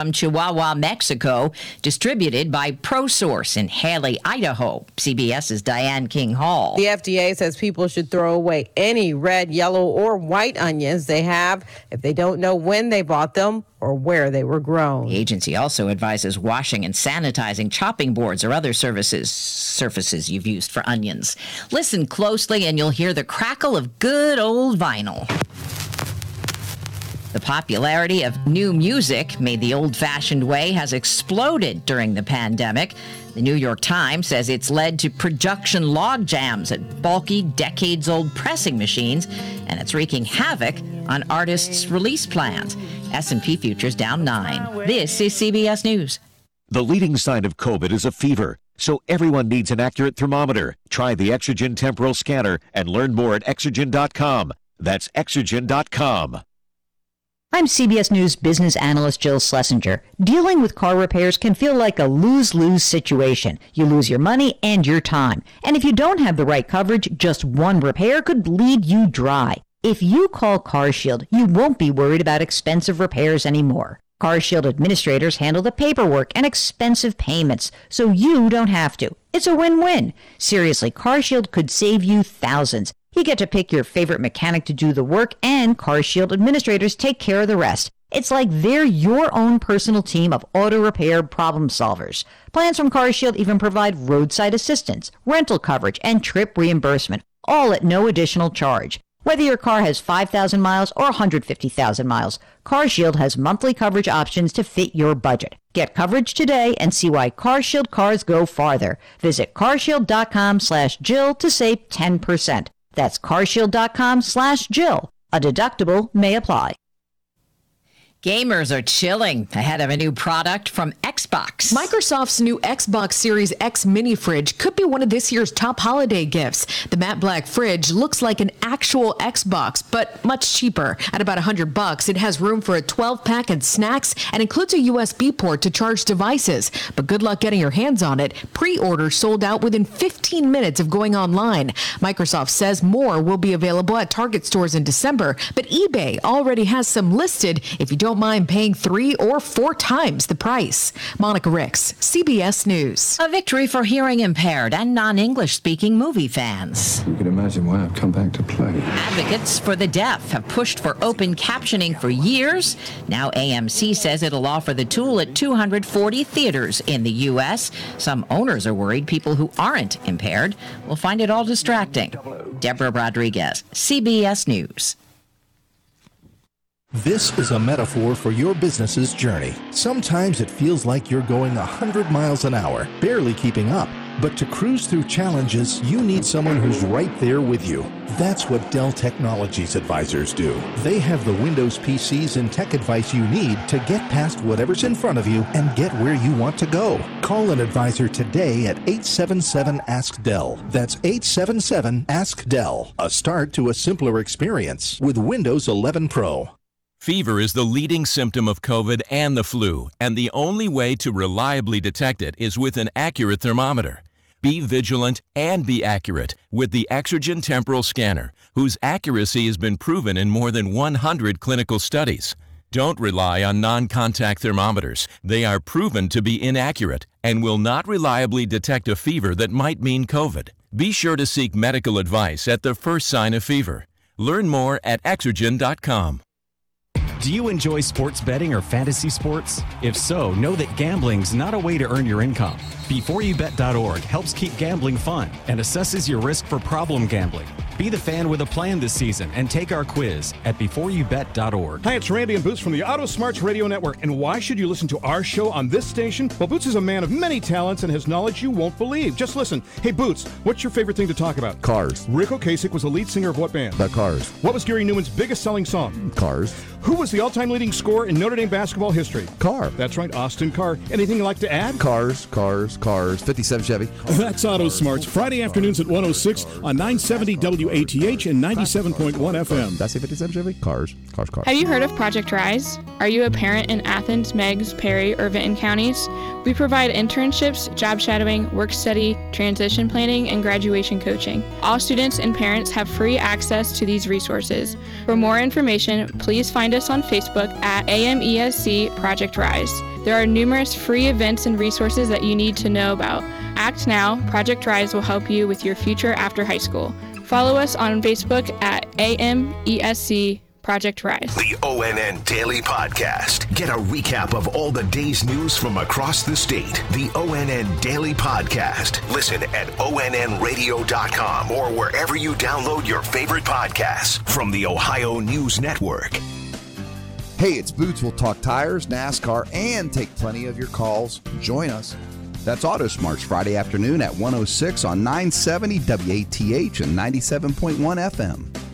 from Chihuahua, Mexico, distributed by ProSource in Hailey, Idaho. CBS's Diane King Hall. The FDA says people should throw away any red, yellow, or white onions they have if they don't know when they bought them or where they were grown. The agency also advises washing and sanitizing chopping boards or other services surfaces you've used for onions. Listen closely and you'll hear the crackle of good old vinyl. The popularity of new music made the old fashioned way has exploded during the pandemic. The New York Times says it's led to production log jams at bulky, decades old pressing machines, and it's wreaking havoc on artists' release plans. S&P futures down 9. This is CBS News. The leading sign of COVID is a fever, so everyone needs an accurate thermometer. Try the Exergen temporal scanner and learn more at exergen.com. That's exergen.com. I'm CBS News business analyst Jill Schlesinger. Dealing with car repairs can feel like a lose lose situation. You lose your money and your time. And if you don't have the right coverage, just one repair could bleed you dry. If you call CarShield, you won't be worried about expensive repairs anymore. CarShield administrators handle the paperwork and expensive payments, so you don't have to. It's a win win. Seriously, CarShield could save you thousands. You get to pick your favorite mechanic to do the work, and CarShield administrators take care of the rest. It's like they're your own personal team of auto repair problem solvers. Plans from CarShield even provide roadside assistance, rental coverage, and trip reimbursement, all at no additional charge. Whether your car has 5,000 miles or 150,000 miles, CarShield has monthly coverage options to fit your budget. Get coverage today and see why CarShield cars go farther. Visit carshield.com slash Jill to save 10%. That's carshield.com slash Jill. A deductible may apply. Gamers are chilling ahead of a new product from Xbox. Microsoft's new Xbox Series X mini fridge could be one of this year's top holiday gifts. The matte black fridge looks like an actual Xbox, but much cheaper. At about 100 bucks, it has room for a 12 pack and snacks and includes a USB port to charge devices. But good luck getting your hands on it. Pre-order sold out within 15 minutes of going online. Microsoft says more will be available at Target stores in December, but eBay already has some listed if you don't don't mind paying three or four times the price. Monica Ricks, CBS News. A victory for hearing impaired and non English speaking movie fans. You can imagine why I've come back to play. Advocates for the deaf have pushed for open captioning for years. Now AMC says it'll offer the tool at 240 theaters in the U.S. Some owners are worried people who aren't impaired will find it all distracting. Deborah Rodriguez, CBS News. This is a metaphor for your business's journey. Sometimes it feels like you're going 100 miles an hour, barely keeping up. But to cruise through challenges, you need someone who's right there with you. That's what Dell Technologies advisors do. They have the Windows PCs and tech advice you need to get past whatever's in front of you and get where you want to go. Call an advisor today at 877 Ask Dell. That's 877 Ask Dell. A start to a simpler experience with Windows 11 Pro. Fever is the leading symptom of COVID and the flu, and the only way to reliably detect it is with an accurate thermometer. Be vigilant and be accurate with the Exergen Temporal Scanner, whose accuracy has been proven in more than 100 clinical studies. Don't rely on non contact thermometers. They are proven to be inaccurate and will not reliably detect a fever that might mean COVID. Be sure to seek medical advice at the first sign of fever. Learn more at exergen.com. Do you enjoy sports betting or fantasy sports? If so, know that gambling's not a way to earn your income. BeforeYouBet.org helps keep gambling fun and assesses your risk for problem gambling. Be the fan with a plan this season and take our quiz at beforeyoubet.org. Hi, it's Randy and Boots from the Auto Smarts Radio Network. And why should you listen to our show on this station? Well, Boots is a man of many talents and has knowledge you won't believe. Just listen. Hey, Boots, what's your favorite thing to talk about? Cars. Ric Ocasek was the lead singer of what band? The Cars. What was Gary Numan's biggest selling song? Cars. Who was the all-time leading scorer in Notre Dame basketball history? Car. That's right, Austin Carr. Anything you'd like to add? Cars, cars, cars. 57 Chevy. That's Auto Smarts. Friday afternoons at 106 on 970 WATH and 97.1 FM. That's a 57 Chevy? Cars, cars, cars. Have you heard of Project Rise? Are you a parent in Athens, Meigs, Perry, or Vinton counties? We provide internships, job shadowing, work study, transition planning, and graduation coaching. All students and parents have free access to these resources. For more information, please find us on Facebook at AMESC Project Rise. There are numerous free events and resources that you need to know about. Act now, Project Rise will help you with your future after high school. Follow us on Facebook at AMESC Project Rise. The ONN Daily Podcast. Get a recap of all the day's news from across the state. The ONN Daily Podcast. Listen at ONNRadio.com or wherever you download your favorite podcasts from the Ohio News Network. Hey, it's Boots. We'll talk tires, NASCAR, and take plenty of your calls. Join us. That's Auto Smarts Friday afternoon at 106 on 970 WATH and 97.1 FM.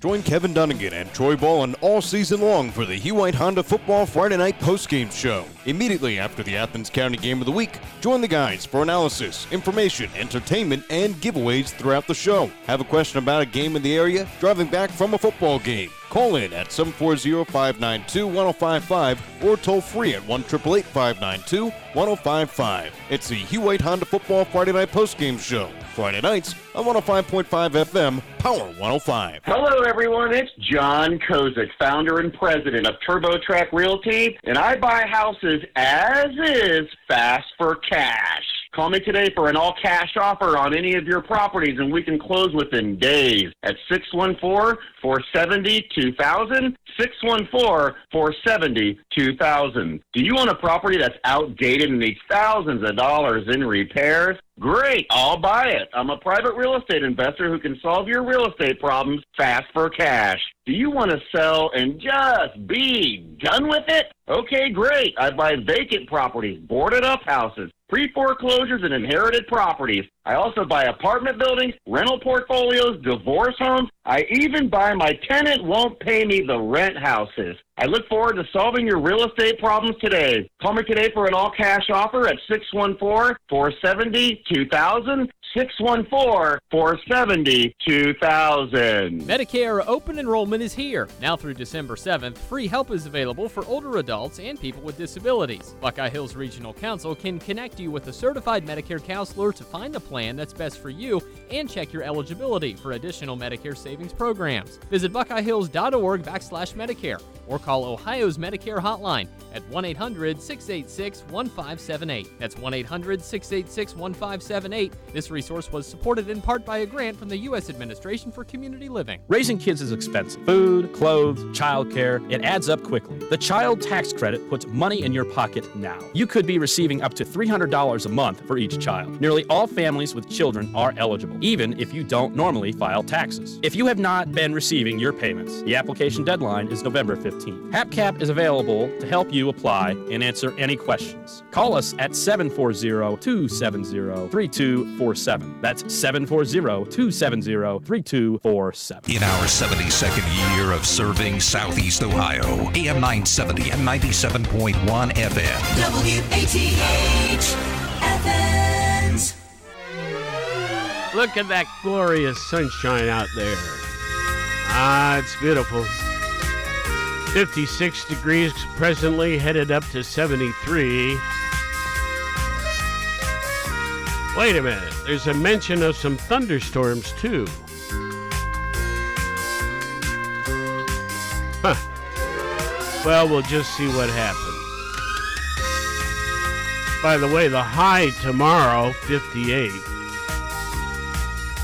Join Kevin Dunnigan and Troy Ballin all season long for the Hugh White Honda Football Friday Night Postgame Show. Immediately after the Athens County Game of the Week, join the guys for analysis, information, entertainment, and giveaways throughout the show. Have a question about a game in the area? Driving back from a football game? Call in at 740-592-1055 or toll free at 1-888-592-1055. It's the Hugh White Honda Football Friday Night Postgame Show. Friday nights on 105.5 FM, Power 105. Hello, everyone. It's John Kozik, founder and president of TurboTrack Realty, and I buy houses as is, fast for cash. Call me today for an all cash offer on any of your properties, and we can close within days at 614 470 2000. 614 470 2000. Do you own a property that's outdated and needs thousands of dollars in repairs? Great, I'll buy it. I'm a private real estate investor who can solve your real estate problems fast for cash. Do you want to sell and just be done with it? Okay, great. I buy vacant properties, boarded up houses, pre foreclosures, and inherited properties. I also buy apartment buildings, rental portfolios, divorce homes. I even buy my tenant won't pay me the rent houses. I look forward to solving your real estate problems today. Call me today for an all cash offer at 614 470 2000. 614 470 2000. Medicare open enrollment is here. Now through December 7th, free help is available for older adults and people with disabilities. Buckeye Hills Regional Council can connect you with a certified Medicare counselor to find the plan that's best for you and check your eligibility for additional Medicare savings programs. Visit buckeyehills.org backslash Medicare or call Ohio's Medicare hotline at 1 800 686 1578. That's 1 800 686 1578. This resource was supported in part by a grant from the U.S. Administration for Community Living. Raising kids is expensive. Food, clothes, childcare, it adds up quickly. The child tax credit puts money in your pocket now. You could be receiving up to $300 a month for each child. Nearly all families with children are eligible, even if you don't normally file taxes. If you have not been receiving your payments, the application deadline is November 15th. HapCap is available to help you apply and answer any questions. Call us at 740 270 3247. That's 740 270 3247. In our 72nd year of serving Southeast Ohio, AM 970 and 97.1 FM. WATH Athens. Look at that glorious sunshine out there. Ah, it's beautiful. 56 degrees presently, headed up to 73. Wait a minute. There's a mention of some thunderstorms, too. Huh. Well, we'll just see what happens. By the way, the high tomorrow, 58.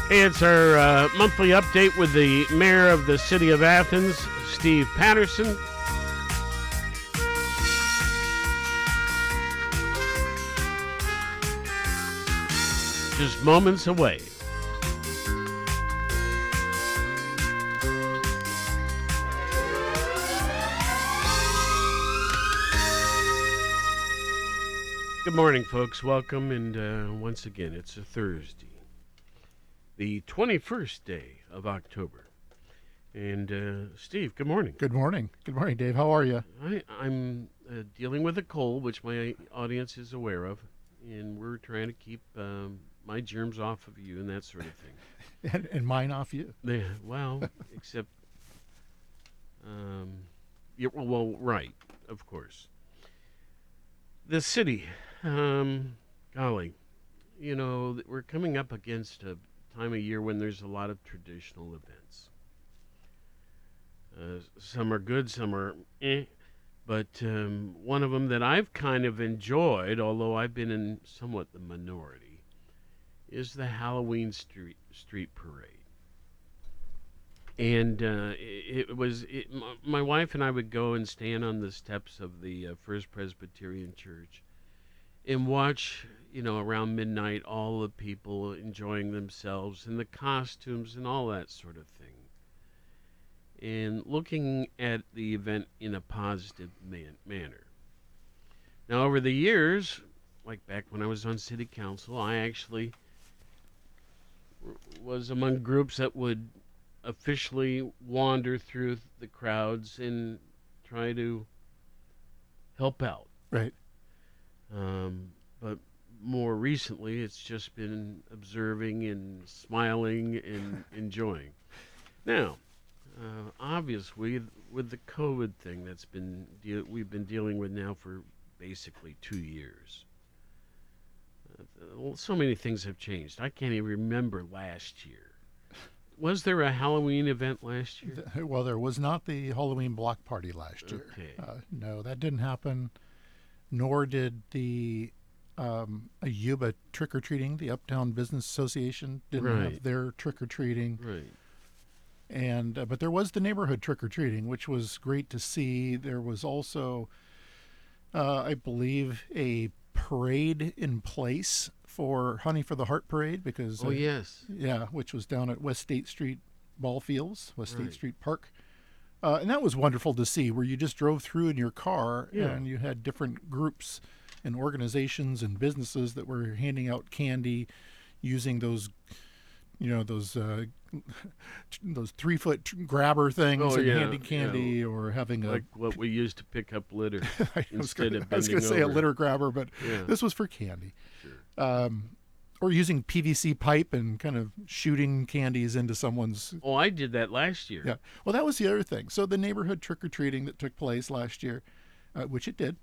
Hey, it's our uh, monthly update with the mayor of the city of Athens, Steve Patterson. Just moments away. Good morning, folks. Welcome, and uh, once again, it's a Thursday, the 21st day of October. And uh, Steve, good morning. Good morning. Good morning, Dave. How are you? I, I'm uh, dealing with a cold, which my audience is aware of, and we're trying to keep um, my germs off of you and that sort of thing. and, and mine off you. Yeah, well, except, um, yeah, well, well, right, of course. The city, um, golly, you know, we're coming up against a time of year when there's a lot of traditional events. Uh, some are good, some are eh. But um, one of them that I've kind of enjoyed, although I've been in somewhat the minority, is the Halloween street street parade. And uh, it, it was it, my, my wife and I would go and stand on the steps of the uh, First Presbyterian Church and watch, you know, around midnight, all the people enjoying themselves and the costumes and all that sort of thing. And looking at the event in a positive man- manner. Now, over the years, like back when I was on city council, I actually was among groups that would officially wander through the crowds and try to help out. Right. Um, but more recently, it's just been observing and smiling and enjoying. Now, uh, obviously, with the COVID thing that's been de- we've been dealing with now for basically two years. So many things have changed. I can't even remember last year. Was there a Halloween event last year? Well, there was not the Halloween block party last year. Okay. Uh, no, that didn't happen. Nor did the um, AUBA trick or treating. The Uptown Business Association didn't Right. have their trick or treating. Right. And uh, but there was the neighborhood trick or treating, which was great to see. There was also, uh, I believe, a parade in place for Honey for the Heart parade because Oh, uh, yes. yeah, which was down at West State Street Ball Fields, West Right. State Street Park. Uh, and that was wonderful to see, where you just drove through in your car Yeah. and you had different groups and organizations and businesses that were handing out candy using those, you know, those uh, those three foot grabber things Oh, and yeah, handing candy yeah. or having a like what we used to pick up litter I was instead gonna, of I was gonna say a litter grabber, but Yeah. this was for candy. Um, or using PVC pipe and kind of shooting candies into someone's. Oh, I did that last year. Yeah. Well, that was the other thing. So the neighborhood trick or treating that took place last year, uh, which it did,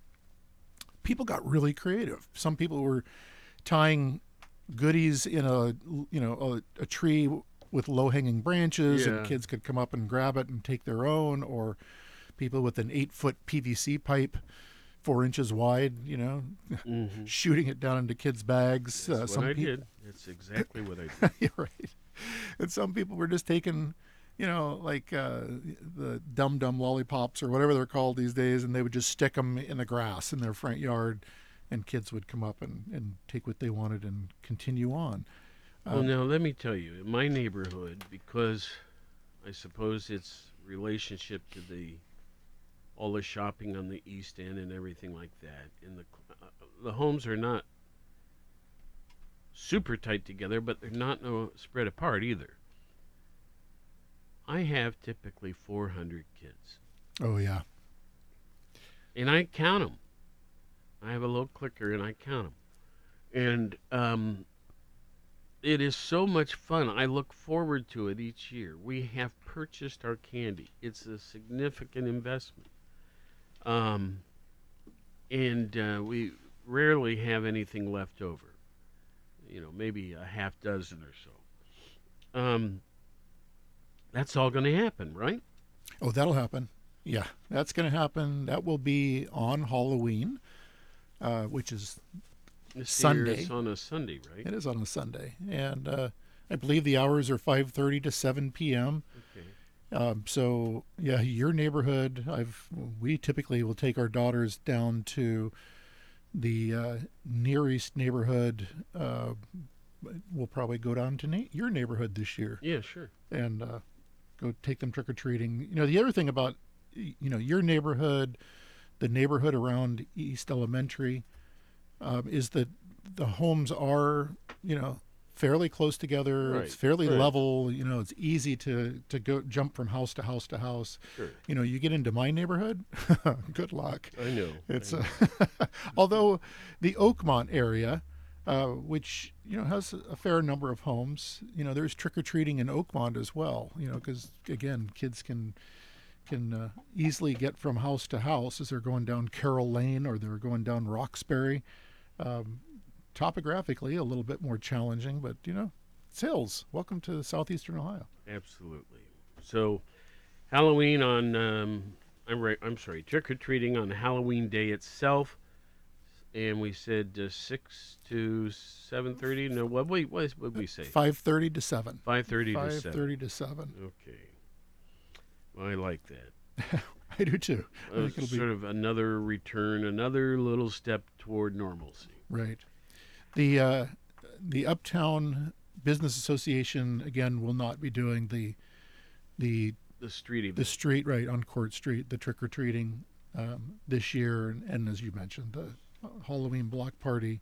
people got really creative. Some people were tying goodies in a you know a, a tree with low hanging branches, Yeah. and kids could come up and grab it and take their own, or people with an eight foot PVC pipe. Four inches wide, you know, shooting it down into kids' bags. Mm-hmm. That's uh, what I peop- did. That's exactly what I did. You're right. And some people were just taking, you know, like uh, the dum dum lollipops or whatever they're called these days, and they would just stick them in the grass in their front yard, and kids would come up and, and take what they wanted and continue on. Well, Uh, now let me tell you, in my neighborhood, because I suppose it's relationship to the all the shopping on the east end and everything like that, and the uh, the homes are not super tight together, but they're not no spread apart either. I have typically 400 kids, Oh yeah, and I count them. I have a little clicker and I count them, and um, it is so much fun. I look forward to it each year. We have purchased our candy. It's a significant investment. Um, and uh, we rarely have anything left over. You know, maybe a half dozen or so. Um, that's all going to happen, right? oh that'll happen. Yeah, that's going to happen. That will be on Halloween, uh, which is This Sunday. It's on a Sunday, right? It is on a Sunday, and uh, I believe the hours are five thirty to seven p.m. Okay. Um, so yeah, your neighborhood. I've we typically will take our daughters down to the uh, Near East neighborhood. Uh, we'll probably go down to na- your neighborhood this year Yeah, sure. and uh, go take them trick or treating. You know, the other thing about you know your neighborhood, the neighborhood around East Elementary, um, is that the homes are you know fairly close together. It's fairly right. level. You know, it's easy to to go jump from house to house to house. Sure. You know, you get into my neighborhood, good luck. I know. It's I uh, although the Oakmont area, uh, which you know has a fair number of homes, you know there's trick or treating in Oakmont as well. You know because again kids can can uh, easily get from house to house as they're going down Carroll Lane or they're going down Roxbury. Um, topographically, a little bit more challenging, but you know, it's hills. Welcome to southeastern Ohio. Absolutely. So, Halloween on um, I'm right. I'm sorry. Trick or treating on Halloween day itself, and we said uh, six to seven thirty. No, what we what did we say? Five thirty to seven. Five thirty to Five seven. thirty to seven. Okay. I like that. I do too. I Uh, think it'll be sort of another return, another little step toward normalcy. Right. The uh, the Uptown Business Association again will not be doing the the The street event. the street right on Court Street the trick or treating um, this year and, and as you mentioned the Halloween block party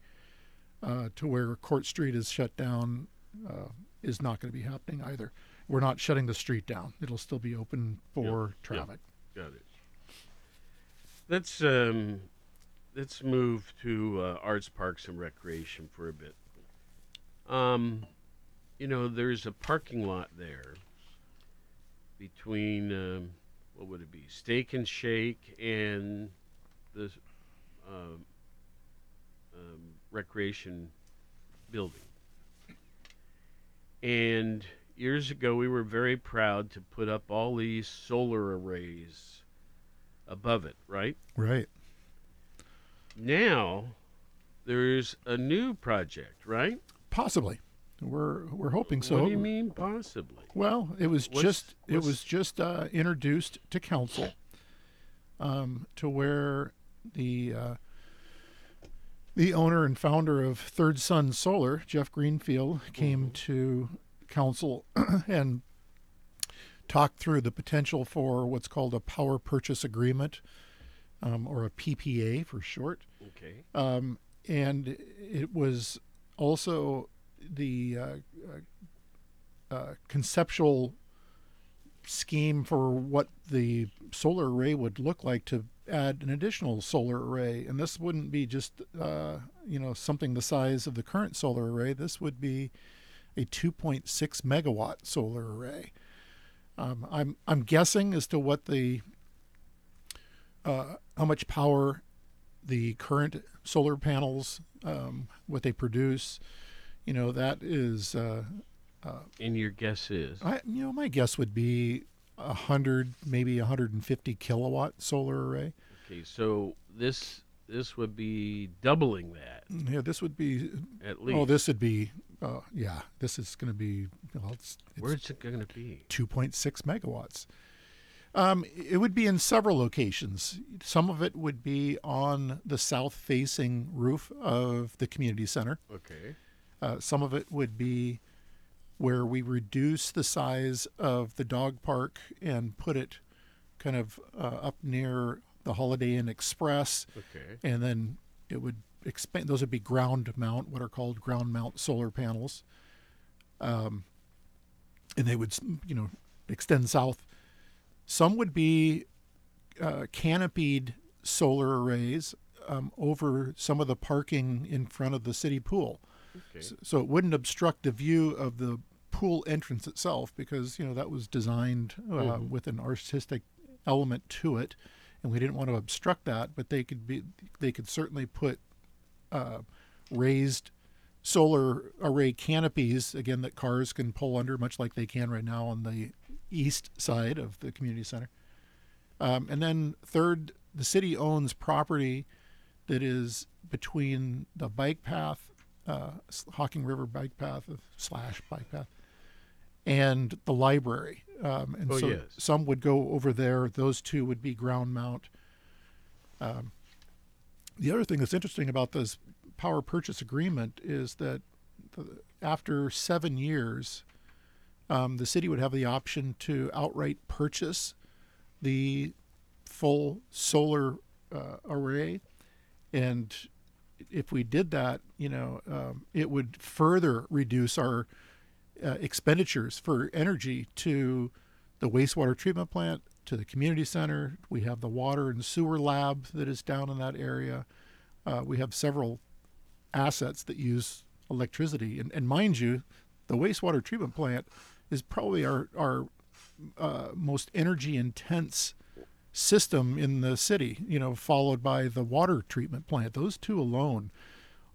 uh, to where Court Street is shut down uh, is not going to be happening either. We're not shutting the street down. It'll still be open for traffic. Got it. Let's um, let's move to uh, arts, parks, and recreation for a bit. Um, you know, there's a parking lot there between um, what would it be, Steak and Shake, and the um, um, recreation building. And years ago, we were very proud to put up all these solar arrays above it, right? Right. Now, there's a new project, right? Possibly. We're we're hoping so. What do you mean, possibly? Well, it was What's- just it was just uh, introduced to council, um, to where the uh, the owner and founder of Third Sun Solar, Geoff Greenfield, came to council and talked through the potential for what's called a power purchase agreement, um, or a PPA for short. Okay. Um, and it was also the uh, uh, uh, conceptual scheme for what the solar array would look like to add an additional solar array. And this wouldn't be just, uh, you know, something the size of the current solar array. This would be a 2.6 megawatt solar array. Um, I'm I'm guessing as to what the uh, how much power the current solar panels um, what they produce. You know that is. Uh, uh, And your guess is? I you know my guess would be a hundred maybe 150 kilowatt solar array. Okay, so this this would be doubling that. Yeah, this would be At least. Oh, this would be. Uh, yeah, this is going to be. Well, it's, it's Where's it going to be? 2.6 megawatts. Um, it would be in several locations. Some of it would be on the south-facing roof of the community center. Okay. Uh, some of it would be where we reduce the size of the dog park and put it kind of uh, up near the Holiday Inn Express. Okay. And then it would expand. Those would be ground mount, what are called ground mount solar panels. Um, and they would, you know, extend south. Some would be uh, canopied solar arrays um, over some of the parking in front of the city pool. Okay. S- So it wouldn't obstruct the view of the pool entrance itself because, you know, that was designed uh, Mhm. with an artistic element to it. And we didn't want to obstruct that, but they could be, they could certainly put uh, raised solar array canopies again that cars can pull under, much like they can right now on the east side of the community center. Um, and then third, the city owns property that is between the bike path, uh, Hocking River bike path slash bike path, and the library. Um, and Oh, so yes. some would go over there. Those two would be ground mount. Um, the other thing that's interesting about this power purchase agreement is that the, after seven years, um, the city would have the option to outright purchase the full solar uh, array. And if we did that, you know, um, it would further reduce our uh, expenditures for energy to the wastewater treatment plant, to the community center. We have the water and sewer lab that is down in that area. Uh, we have several assets that use electricity. And, and mind you, the wastewater treatment plant is probably our, our uh, most energy intense system in the city, you know, followed by the water treatment plant. Those two alone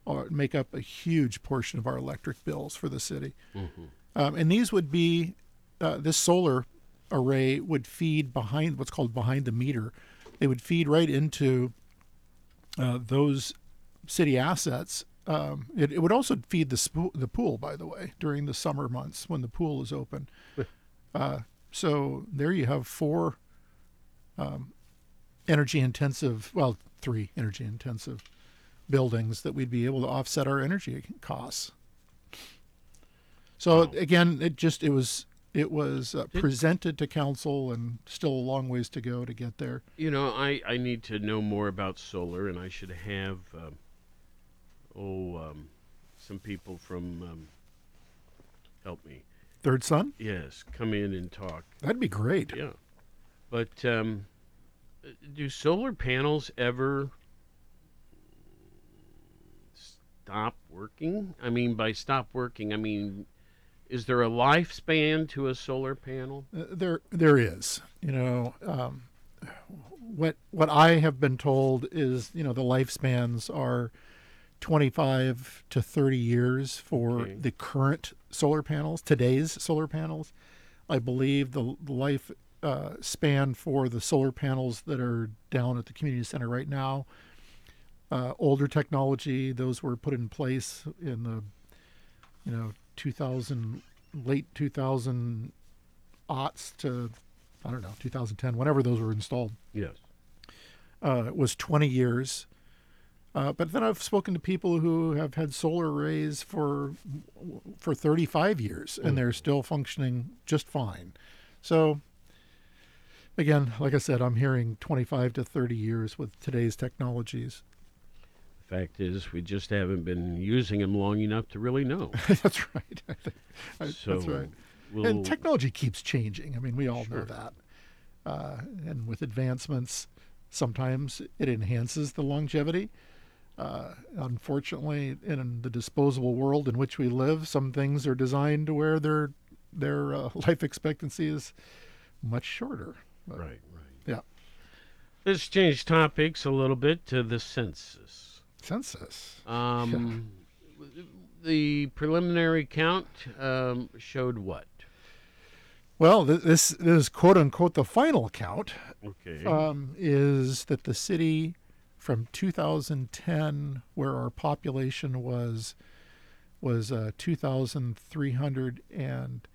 are, make up a huge portion of our electric bills for the city. Mhm. Um, and these would be, uh, this solar array would feed behind what's called behind the meter. They would feed right into uh, those city assets. Um, it, it would also feed the sp- the pool, by the way, during the summer months when the pool is open. Uh, so there you have four um, energy intensive, well, three energy intensive buildings that we'd be able to offset our energy costs. So again, it just it was it was uh, presented to council and still a long ways to go to get there. You know, I, I need to know more about solar, and I should have, um, oh, um, some people from, um, help me. Third Sun? Yes, come in and talk. That'd be great. Yeah. But um, do solar panels ever stop working? I mean, by stop working, I mean, is there a lifespan to a solar panel? Uh, there there is you know um, what what i have been told is you know the lifespans are 25 to 30 years for Okay. the current solar panels today's solar panels i believe the, the life uh, span for the solar panels that are down at the community center right now uh, older technology those were put in place in the you know 2000 late 2000 aughts to I don't know 2010 whenever those were installed Yes. uh, it was 20 years uh, but then I've spoken to people who have had solar arrays for for 35 years and Mm. they're still functioning just fine so again like I said I'm hearing 25 to 30 years with today's technologies Fact is, we just haven't been using them long enough to really know. that's right I So that's right we'll- and technology keeps changing. I mean, we all know that. Uh, and with advancements, sometimes it enhances the longevity. Uh, unfortunately, in the disposable world in which we live, some things are designed to where their their uh, life expectancy is much shorter. But, Right, right. Yeah. Let's change topics a little bit to the census. Census. Um, the preliminary count um, showed what? Well, th- this, this is quote unquote the final count. Okay. Um, is that the city from 2010, where our population was was uh, 2,300 and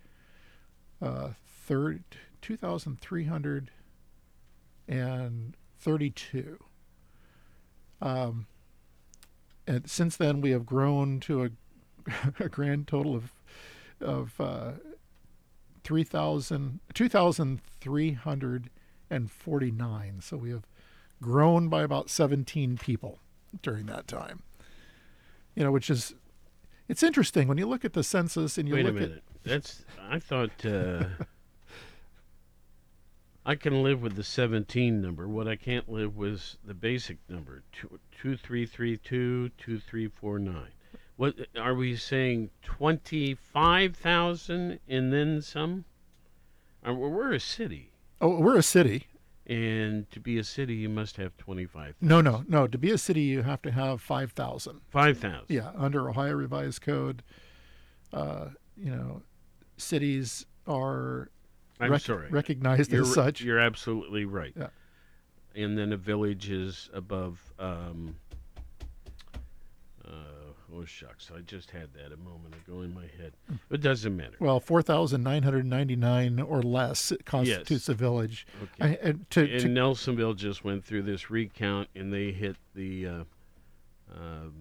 uh, third 2,332. Um, and since then, we have grown to a, a grand total of of uh, 3,000 2,349. So we have grown by about 17 people during that time. You know, which is it's interesting when you look at the census and you Wait a look minute. That's I thought uh, I can live with the 17 number. What I can't live with is the basic number two two three three two two three four nine. What are we saying? 25,000 and then some? Uh, we're a city, oh, we're a city. and to be a city, you must have 25. No, no, no. To be a city, you have to have 5,000. 5,000. Yeah, under Ohio Revised Code, uh, you know, cities are I'm rec- sorry. recognized you're, as such. You're absolutely right. Yeah. And then a village is above. Um, uh, oh shucks! I just had that a moment ago in my head. It doesn't matter. Well, 4,999 or less constitutes a village. Okay. I- and to, and to, Nelsonville just went through this recount, and they hit the. Uh, um,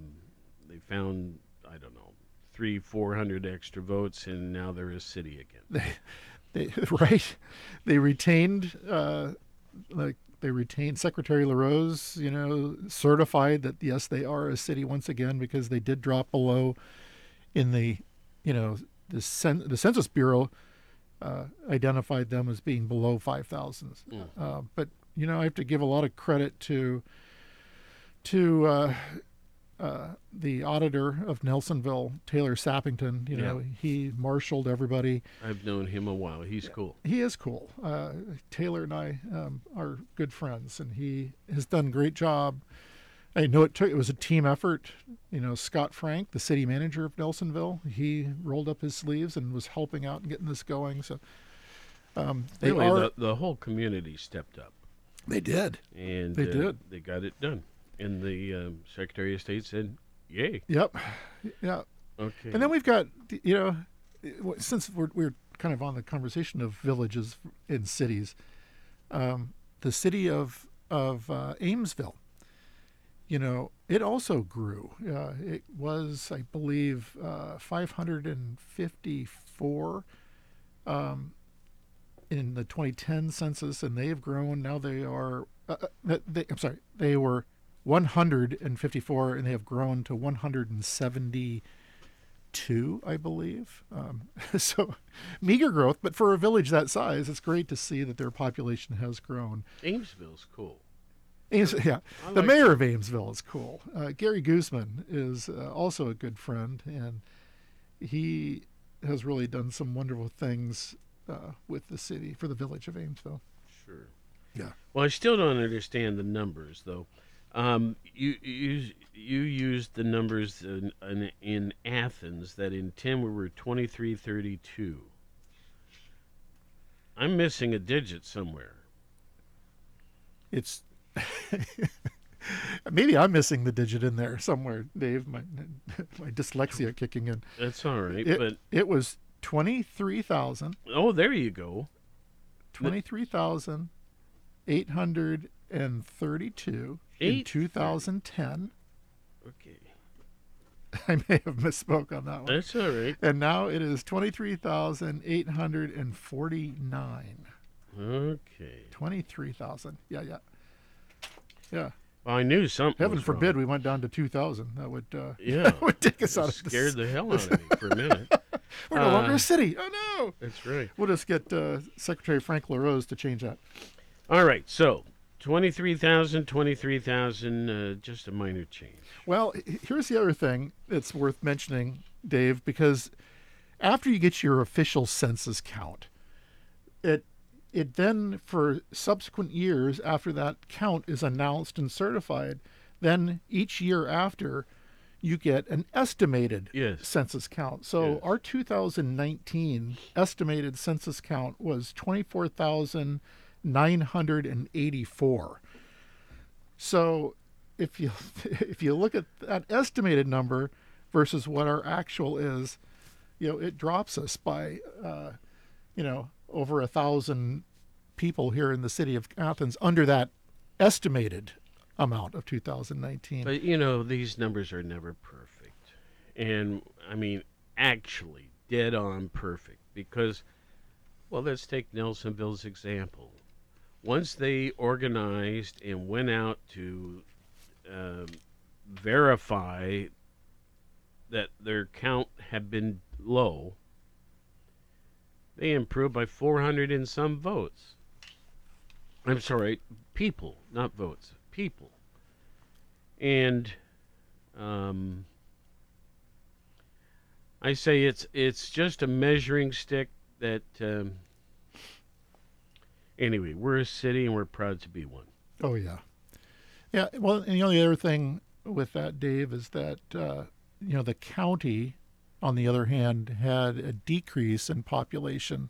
they found I don't know three, four hundred extra votes, and now they're a city again. they, right? They retained, uh, like, they retained Secretary LaRose, you know, certified that, yes, they are a city once again because they did drop below in the, you know, the, cen- the Census Bureau uh, identified them as being below 5,000. Mm. Uh, but, you know, I have to give a lot of credit to, to, uh, uh, the auditor of Nelsonville, Taylor Sappington, you Yeah. know, he marshaled everybody. I've known him a while. He's cool. He is cool. Uh, Taylor and I um, are good friends, and he has done a great job. I know it took it was a team effort. You know, Scott Frank, the city manager of Nelsonville, he rolled up his sleeves and was helping out and getting this going. So Um, they really, are. the, the whole community stepped up. They did. And They uh, did. They got it done. And the um, Secretary of State said, "Yay." Yep. Yeah. Okay. And then we've got, you know, since we're, we're kind of on the conversation of villages in cities, um, the city of of uh, Amesville, you know, it also grew. Uh, it was, I believe, uh, 554 um, in the 2010 census, and they have grown. Now they are, uh, uh, they, I'm sorry, they were 154, and they have grown to 172, I believe. Um, so meager growth, but for a village that size, it's great to see that their population has grown. Amesville's cool. Ames, yeah, I the like mayor of Amesville is cool. Uh, Gary Guzman is uh, also a good friend, and he has really done some wonderful things uh, with the city for the village of Amesville. Sure. Yeah. Well, I still don't understand the numbers, though. Um, you you you used the numbers in, in, in Athens that in ten we were twenty three thirty two. I'm missing a digit somewhere. It's maybe I'm missing the digit in there somewhere, Dave. My my dyslexia kicking in. That's all right, It, but it was twenty three thousand. oh, there you go. Twenty three thousand eight hundred and thirty two Eight thousand ten. Okay. I may have misspoke on that one. That's all right. And now it is twenty three thousand eight hundred and forty nine. Okay. Twenty three thousand. Yeah, yeah. Yeah. Well, I knew something. Heaven forbid wrong. we went down to two thousand. That would uh, Yeah, that would take us out of this- scared the hell out of me for a minute. We're no longer Uh, a city. Oh no! That's right. We'll just get uh, Secretary Frank LaRose to change that. All right, so 23,000, 23,000, uh, just a minor change. Well, here's the other thing that's worth mentioning, Dave, because after you get your official census count, it it then for subsequent years after that count is announced and certified, then each year after you get an estimated Yes. census count. So our 2019 estimated census count was 24,984. So if you if you look at that estimated number versus what our actual is, you know, it drops us by uh, you know over a thousand people here in the city of Athens under that estimated amount of 2019. But, you know, these numbers are never perfect. And, I mean, actually, dead on perfect. Because, well, let's take Nelsonville's example. Once they organized and went out to um, verify that their count had been low, they improved by 400 and some votes. I'm sorry, people, not votes, people. And um, I say it's it's just a measuring stick that. Um, anyway, we're a city and we're proud to be one. Oh yeah, yeah. Well, and the only other thing with that, Dave, is that uh, you know the county, on the other hand, had a decrease in population.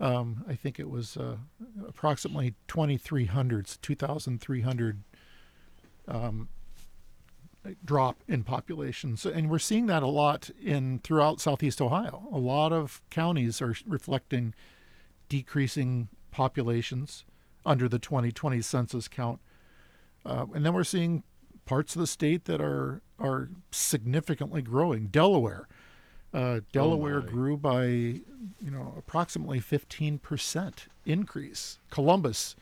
Um, I think it was uh, approximately 2,300, 2,300 um, drop in population. So, and we're seeing that a lot in throughout Southeast Ohio. A lot of counties are reflecting decreasing populations under the 2020 census count. Uh, and then we're seeing parts of the state that are are significantly growing. Delaware, uh, Delaware grew by you know approximately 15 percent increase. Columbus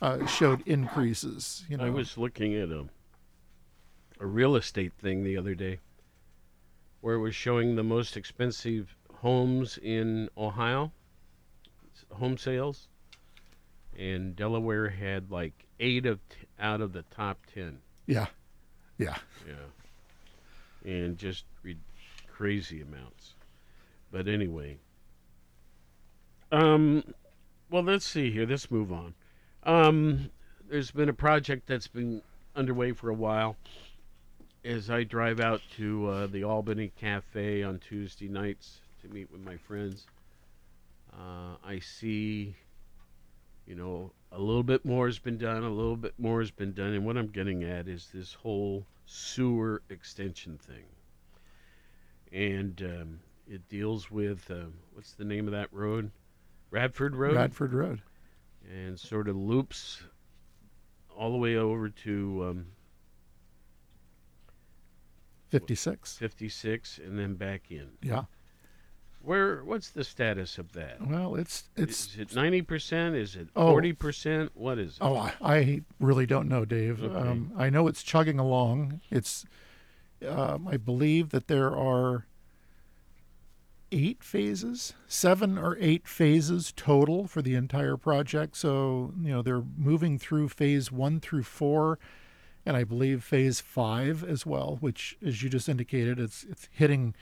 uh, showed increases. You know, I was looking at a a real estate thing the other day where it was showing the most expensive homes in Ohio, home sales, and Delaware had like eight of t- out of the top ten. yeah, yeah. Yeah. And just re- crazy amounts. But anyway. Um well let's see here. Let's move on. Um there's been a project that's been underway for a while. As I drive out to uh, the Albany Cafe on Tuesday nights to meet with my friends, Uh, I see, you know, a little bit more has been done, a little bit more has been done. And what I'm getting at is this whole sewer extension thing. And um, it deals with uh, what's the name of that road? Radford Road? Radford Road. And sort of loops all the way over to um, 56. 56 and then back in. Yeah. Where what's the status of that? Well, it's it's is it ninety percent? Is it Oh. forty percent? What is it? Oh, I, I really don't know, Dave. Okay. Um, I know it's chugging along. It's, um, I believe that there are eight phases, seven or eight phases total for the entire project. So, you know, they're moving through phase one through four, and I believe phase five as well, which, as you just indicated, it's it's hitting,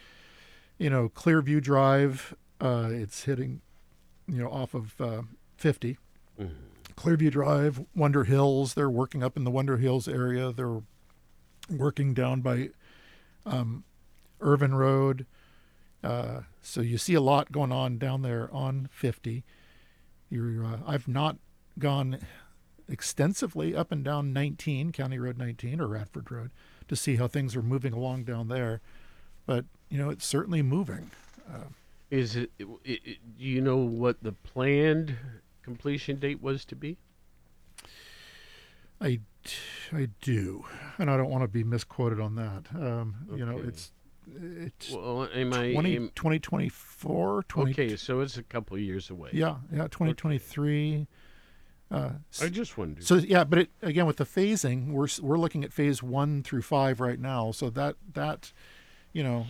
you know, Clearview Drive. Uh, it's hitting, you know, off of uh, 50. Clearview Drive, Wonder Hills. They're working up in the Wonder Hills area. They're working down by um, Irvin Road. Uh, so you see a lot going on down there on 50. You're, uh, I've not gone extensively up and down 19, County Road 19 or Radford Road, to see how things are moving along down there. But, you know, it's certainly moving. Uh, Is it, it, it? Do you know what the planned completion date was to be? I, I do, and I don't want to be misquoted on that. Um, You know, it's it's Well, am I 20, am- 2024, 20, Okay, so it's a couple of years away. Yeah, yeah, 2023. Uh, I just wondered. So yeah, but it, again with the phasing, we're we're looking at phase one through five right now. So that that, you know,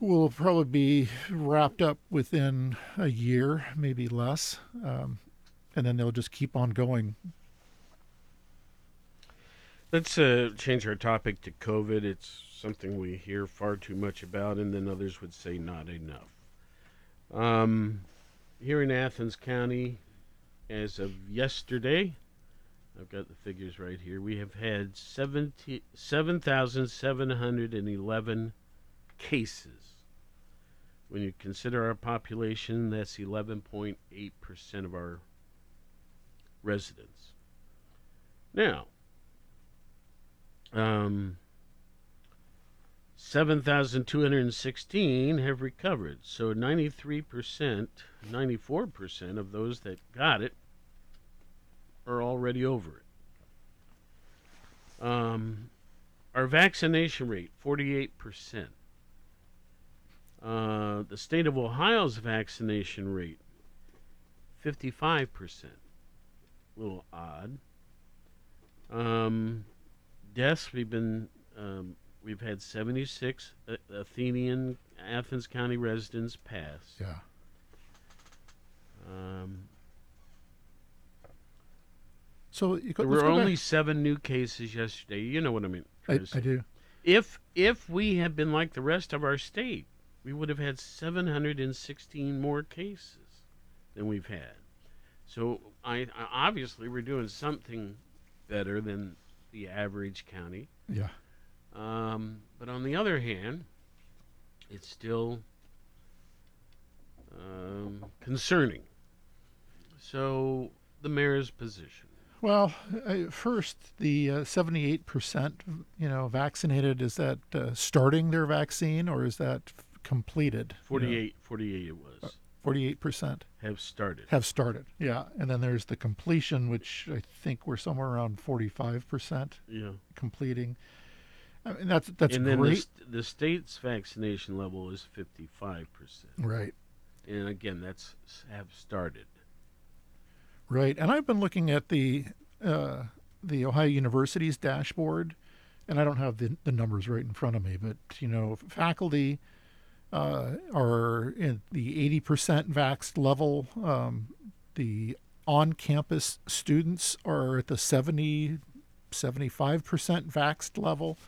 will probably be wrapped up within a year, maybe less, um, and then they'll just keep on going. Let's uh, change our topic to COVID. It's something we hear far too much about, and then others would say not enough. Um, here in Athens County, as of yesterday, I've got the figures right here. We have had 70 7,711 cases. When you consider our population, that's 11.8% of our residents. Now, um, 7,216 have recovered. So 93%, 94% of those that got it are already over it. Um, our vaccination rate, 48%. Uh, the state of Ohio's vaccination rate, 55%. A little odd. Um, deaths, we've been um, we've had 76 A- Athenian Athens County residents pass. Yeah. Um, So go, there were only back- seven new cases yesterday. You know what I mean? I, I do. If if we had been like the rest of our state, we would have had 716 more cases than we've had. So I, I obviously we're doing something better than the average county. Yeah. Um, but on the other hand, it's still um, concerning. So the mayor's position. Well, I, first, the uh, 78%, you know, vaccinated, is that uh, starting their vaccine or is that completed? You know, 48, 48 it was. 48% Have started. have started. Yeah. And then there's the completion, which I think we're somewhere around 45% Yeah. completing. I mean, that's that's and then the, great. st- the state's vaccination level is 55%. Right. And again, that's have started. Right, and I've been looking at the uh, the Ohio University's dashboard, and I don't have the, the numbers right in front of me, but you know, faculty uh, are in the eighty percent vaxxed level. Um, the on-campus students are at the 70 75 percent vaxxed level.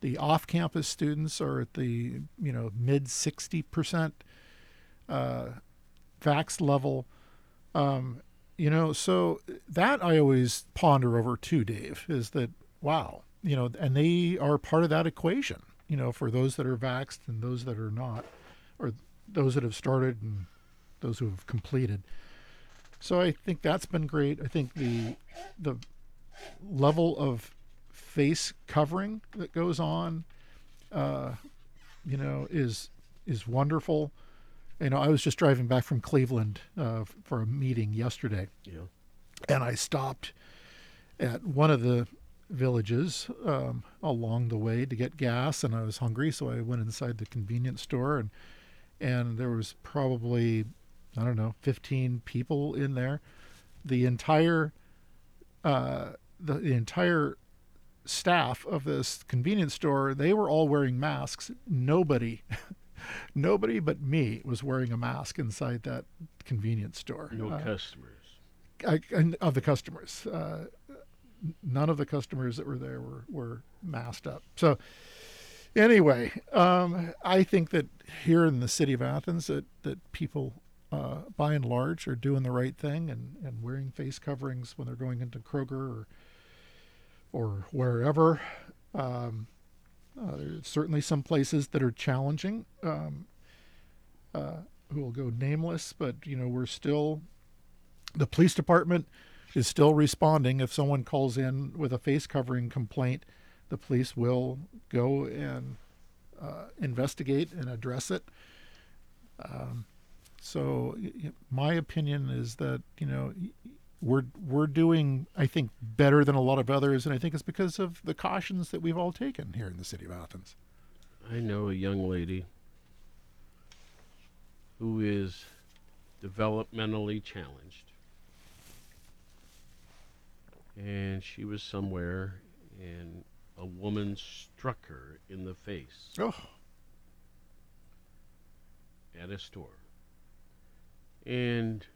The off-campus students are at the you know mid sixty percent uh, vaxxed level. Um, you know, so that I always ponder over too, Dave, is that wow, you know, and they are part of that equation, you know, for those that are vaxxed and those that are not, or those that have started and those who have completed. So I think that's been great. I think the the level of face covering that goes on, uh, you know, is is wonderful. You know, I was just driving back from Cleveland uh, for a meeting yesterday, Yeah. and I stopped at one of the villages um, along the way to get gas, and I was hungry, so I went inside the convenience store, and and there was probably I don't know 15 people in there. The entire uh, the, the entire staff of this convenience store they were all wearing masks. Nobody. Nobody but me was wearing a mask inside that convenience store. No Uh, customers. I, and of the customers. Uh, none of the customers that were there were, were masked up. So anyway, um, I think that here in the city of Athens that, that people uh, by and large are doing the right thing and, and wearing face coverings when they're going into Kroger or or wherever. Um, uh, there's certainly some places that are challenging. Um, uh, who will go nameless, but you know we're still the police department is still responding. If someone calls in with a face covering complaint, the police will go and uh, investigate and address it. Um, so, my opinion is that you know we're we're doing I think better than a lot of others, and I think it's because of the cautions that we've all taken here in the city of Athens. I know a young lady who is developmentally challenged. And she was somewhere and a woman struck her in the face. Oh. At a store. And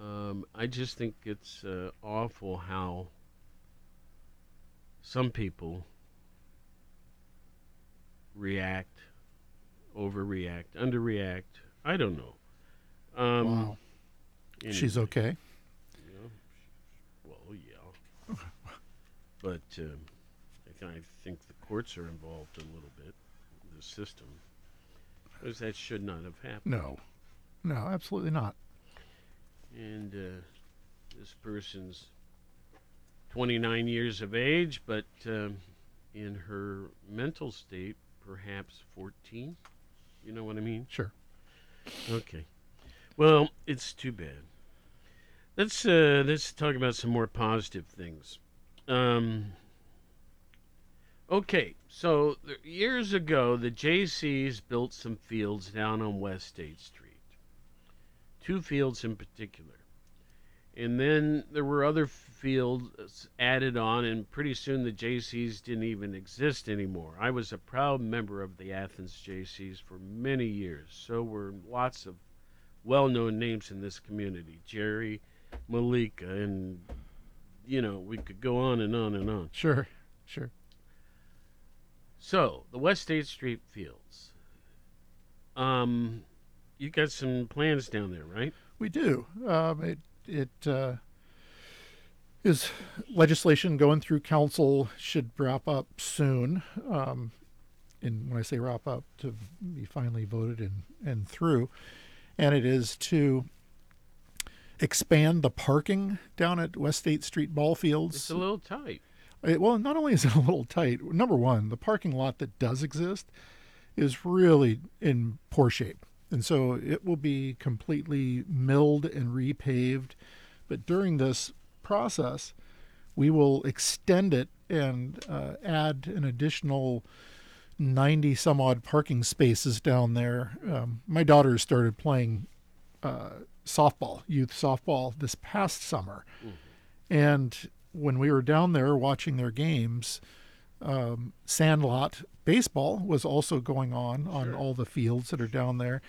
um, I just think it's uh, awful how some people react, overreact, underreact. I don't know. Um, Wow. She's okay. you know, well, yeah. But um, I, th- I think the courts are involved a little bit, the system, because that should not have happened. No, no, absolutely not. And uh, this person's 29 years of age, but um, in her mental state, perhaps 14. You know what I mean? Sure. Okay. Well, it's too bad. Let's uh, let's talk about some more positive things. Um, okay, so years ago, the JCs built some fields down on West State Street. Two fields in particular. And then there were other fields added on, and pretty soon the JCs didn't even exist anymore. I was a proud member of the Athens JCs for many years. So were lots of well known names in this community Jerry, Malika, and, you know, we could go on and on and on. Sure, sure. So, the West State Street Fields. Um, you got some plans down there, right? We do. Um, it it uh, is legislation going through council should wrap up soon. Um, and when I say wrap up, to be finally voted and and through, and it is to expand the parking down at West State Street ball fields. It's a little tight. It, well, not only is it a little tight, number one, the parking lot that does exist is really in poor shape. And so it will be completely milled and repaved. But during this process, we will extend it and uh, add an additional 90 some odd parking spaces down there. Um, my daughter started playing uh, softball, youth softball, this past summer. And when we were down there watching their games, um, Sandlot baseball was also going on on all the fields that are down there.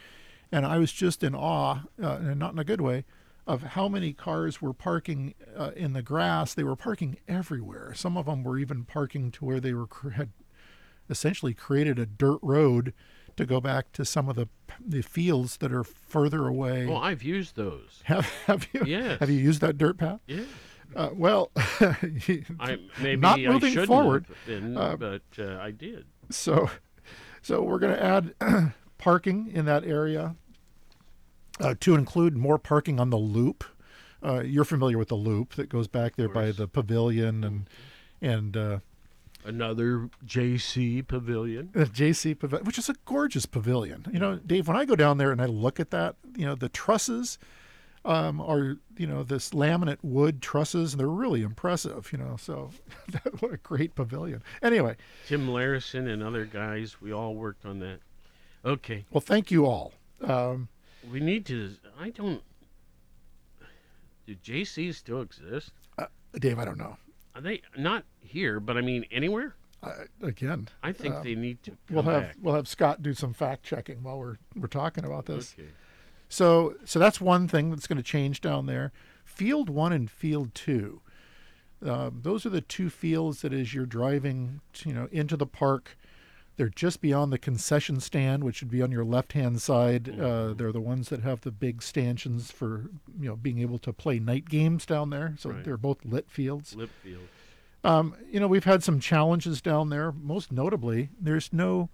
And I was just in awe, uh, and not in a good way, of how many cars were parking uh, in the grass. They were parking everywhere. Some of them were even parking to where they were had essentially created a dirt road to go back to some of the the fields that are further away. Well, I've used those. Have, have you? Yes. Have you used that dirt path? Yeah. Uh, well, I maybe not I moving shouldn't forward. been, uh, but uh, I did. so, so we're going to add parking in that area, uh, to include more parking on the loop. Uh, you're familiar with the loop that goes back there by the pavilion and and uh, Another JC Pavilion. the JC pavilion, which is a gorgeous pavilion. You know, Dave, when I go down there and I look at that, you know, the trusses um, are, you know, this laminate wood trusses, and they're really impressive, you know. So, what a great pavilion. Anyway, Tim Larison and other guys, we all worked on that. Okay. well, thank you all. Um, We need to. I don't. Do JCs still exist? uh, Dave, I don't know. Are they not here? But I mean, anywhere. Uh, again, I think um, they need to. We'll have back. we'll have Scott do some fact checking while we're we're talking about this. Okay. So so that's one thing that's going to change down there. Field one and field two. Um, those are the two fields that as you're driving, to, you know, into the park, they're just beyond the concession stand, which would be on your left-hand side. Uh, they're the ones that have the big stanchions for you know being able to play night games down there. So Right. they're both lit fields. Lip field. Um, you know, we've had some challenges down there. Most notably, there's no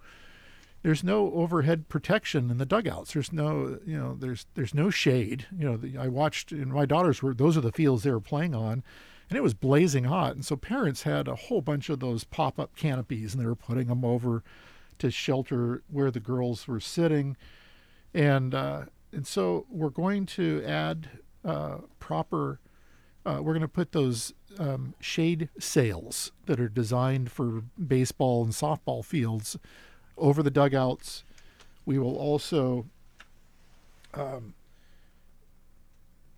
there's no overhead protection in the dugouts. There's no you know there's there's no shade. You know, the, I watched and my daughters were those are the fields they were playing on, and it was blazing hot. And so parents had a whole bunch of those pop up canopies, and they were putting them over to shelter where the girls were sitting, and uh, and so we're going to add uh, proper uh, we're going to put those um, shade sails that are designed for baseball and softball fields over the dugouts. We will also um,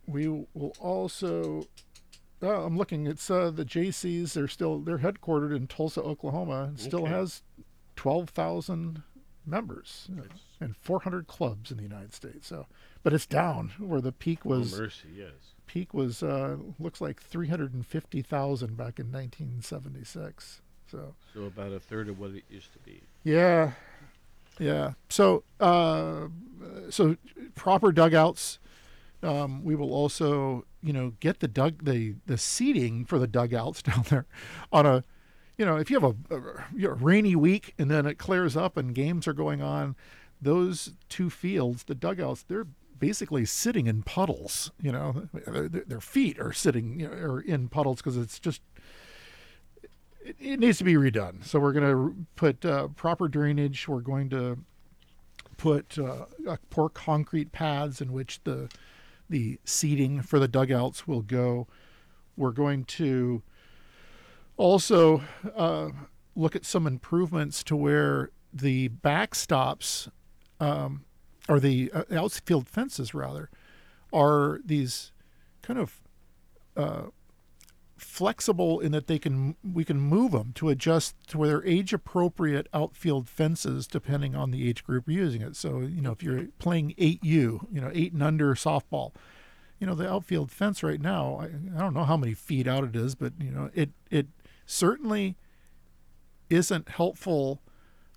we will also oh, I'm looking it's uh, the JCs they're still they're headquartered in Tulsa, Oklahoma and still has 12,000 members uh, and 400 clubs in the United States. So but it's down where the peak was oh, mercy, yes. peak was uh, looks like 350,000 back in 1976. So So about a third of what it used to be. yeah, yeah. So uh, so proper dugouts. Um, we will also you know get the dug the the seating for the dugouts down there on a you know if you have a, a, you know, rainy week and then it clears up and games are going on those two fields the dugouts they're basically sitting in puddles you know their, their feet are sitting you know, are in puddles because it's just it, it needs to be redone. So we're going to put uh, proper drainage. We're going to put uh, pour concrete pads in which the the seating for the dugouts will go. We're going to also uh, look at some improvements to where the backstops um, or the uh, outfield fences rather are these kind of uh, flexible in that they can we can move them to adjust to where they're age appropriate outfield fences depending on the age group using it. So you know if you're playing 8U, you know 8 and under softball, you know the outfield fence right now I, I don't know how many feet out it is, but you know it it certainly isn't helpful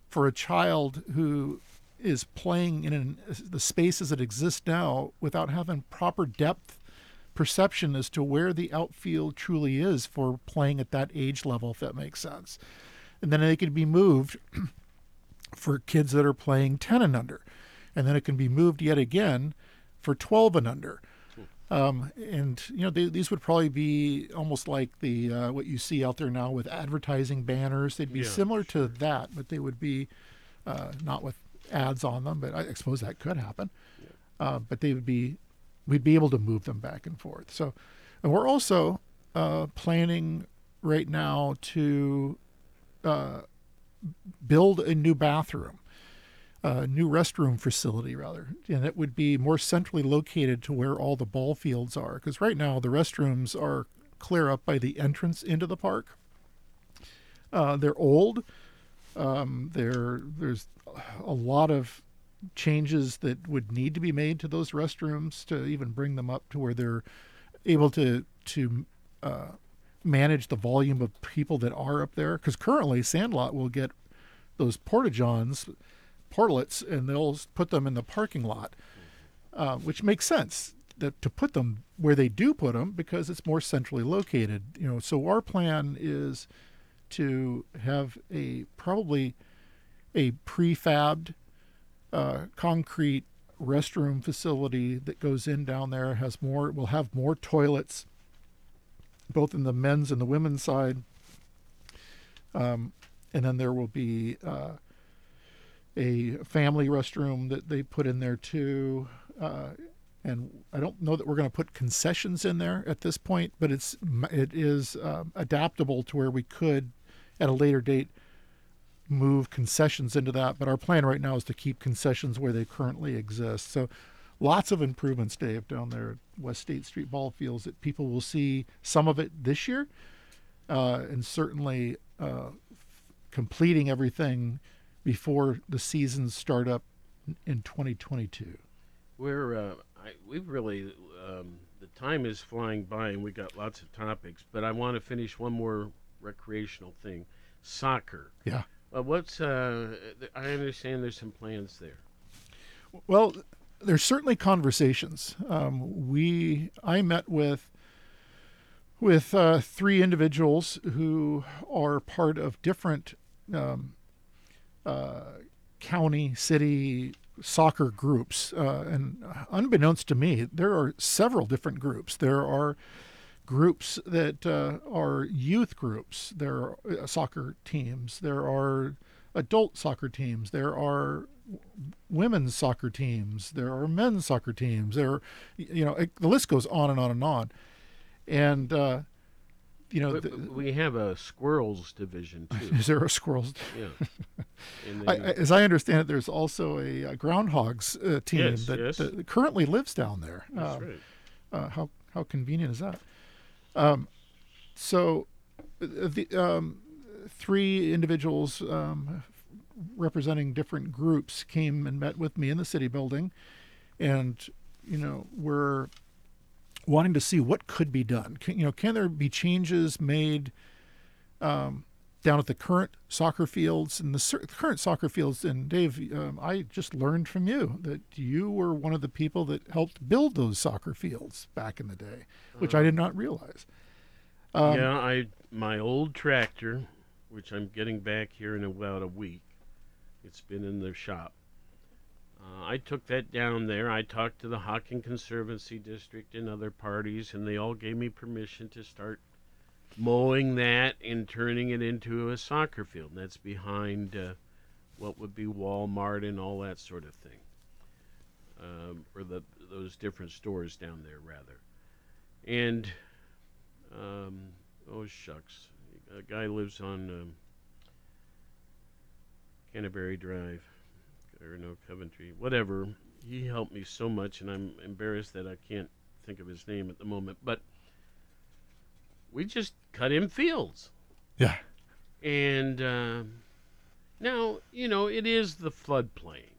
for a child who is playing in an, the spaces that exist now without having proper depth perception as to where the outfield truly is for playing at that age level, if that makes sense. And then they can be moved for kids that are playing 10 and under. And then it can be moved yet again for 12 and under. Um, and you know they, these would probably be almost like the uh, what you see out there now with advertising banners. They'd be Yeah, similar to that, but they would be uh, not with ads on them. But I suppose that could happen. Uh, but they would be we'd be able to move them back and forth. So, and we're also uh, planning right now to uh, build a new bathroom, a new restroom facility rather, and it would be more centrally located to where all the ball fields are. Because right now the restrooms are clear up by the entrance into the park. Uh, they're old. Um, there, there's a lot of changes that would need to be made to those restrooms to even bring them up to where they're able to to uh, manage the volume of people that are up there. Because currently, Sandlot will get those porta johns, portlets, and they'll put them in the parking lot, uh, which makes sense that to put them where they do put them because it's more centrally located. You know, so our plan is to have a probably a prefabbed uh, concrete restroom facility that goes in down there. Has more. Will have more toilets, both in the men's and the women's side. Um, and then there will be uh, a family restroom that they put in there too. Uh, and I don't know that we're going to put concessions in there at this point, but it's it is um, adaptable to where we could, at a later date, move concessions into that. But our plan right now is to keep concessions where they currently exist. So, lots of improvements, Dave, down there at West State Street ball fields that people will see some of it this year, uh, and certainly uh, completing everything before the seasons start up in 2022. We're uh, I, we've really um, the time is flying by, and we got lots of topics. But I want to finish one more recreational thing: soccer. Yeah. Uh, what's uh, I understand there's some plans there. Well, there's certainly conversations. Um, we I met with with uh, three individuals who are part of different um, uh, county, city soccer groups, uh, and unbeknownst to me, there are several different groups. There are groups that uh, are youth groups. There are uh, soccer teams. There are adult soccer teams. There are women's soccer teams. There are men's soccer teams. There, are, you know, it, the list goes on and on and on. And uh, you know, But- the- but we have a squirrels division too. is there a squirrels? Yeah. I, I- as I understand it, there's also a, uh groundhogs uh, team Yes, that, yes. that currently lives down there. That's Um, right. Uh, how how convenient is that? Um, so, uh, the um, three individuals um, representing different groups came and met with me in the city building, and you know we're wanting to see what could be done. Can, you know, can there be changes made? um, down at the current soccer fields and the current soccer fields. And Dave, um, I just learned from you that you were one of the people that helped build those soccer fields back in the day, which I did not realize. Um, yeah, I my old tractor, which I'm getting back here in about a week. It's been in the shop. Uh, I took that down there. I talked to the Hocking Conservancy District and other parties, and they all gave me permission to start mowing that and turning it into a soccer field. And that's behind uh, what would be Walmart and all that sort of thing, um, or the those different stores down there rather. And um, oh shucks, a guy lives on um, Canterbury Drive, or no Coventry, whatever. He helped me so much, and I'm embarrassed that I can't think of his name at the moment. But we just cut him fields. Yeah. And uh, now you know it is the floodplain.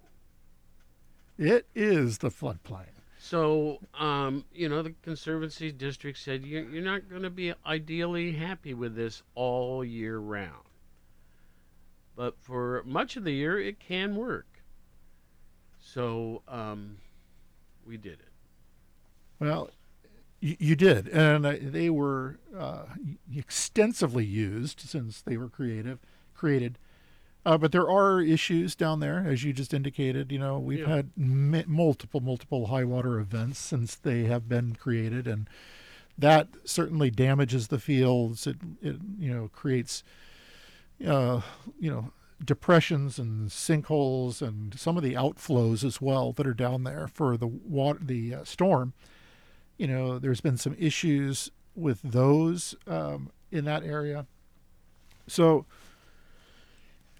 It is the floodplain. So, um, you know, the Conservancy District said you're, you're not going to be ideally happy with this all year round. But for much of the year, it can work. So, um, we did it. Well, you, you did, and they were uh, extensively used since they were creative, created. Uh, but there are issues down there, as you just indicated. You know, we've Yeah. had m- multiple, multiple high water events since they have been created, and that certainly damages the fields. It, it you know, creates, uh, you know, depressions and sinkholes and some of the outflows as well that are down there for the water, the uh, storm you know, there's been some issues with those um, in that area. So,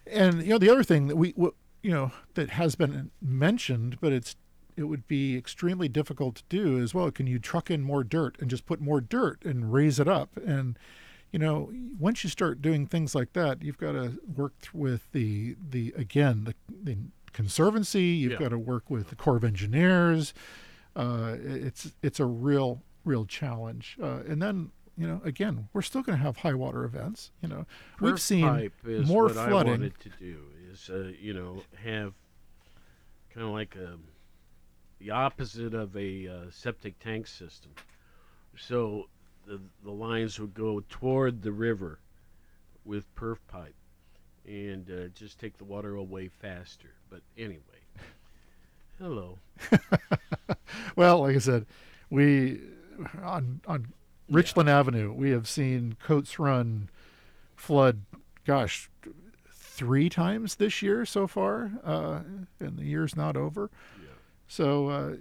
and you know, the other thing that we, you know, that has been mentioned, but it's it would be extremely difficult to do as well. Can you truck in more dirt and just put more dirt and raise it up? And you know, once you start doing things like that, you've got to work with the the again the, the conservancy. You've Yeah. got to work with the Corps of Engineers. Uh, it's it's a real real challenge. Uh, and then you know, again, we're still going to have high water events. You know, we've seen pipe is more what flooding. I wanted to do is, uh, you know, have kind of like a the opposite of a uh, septic tank system. So the the lines would go toward the river with perf pipe and uh, just take the water away faster. But anyway, Hello. well, like I said, we on on Richland Avenue, we have seen Coates Run flood. Gosh, three times this year so far, uh, and the year's not over. Yeah. So uh,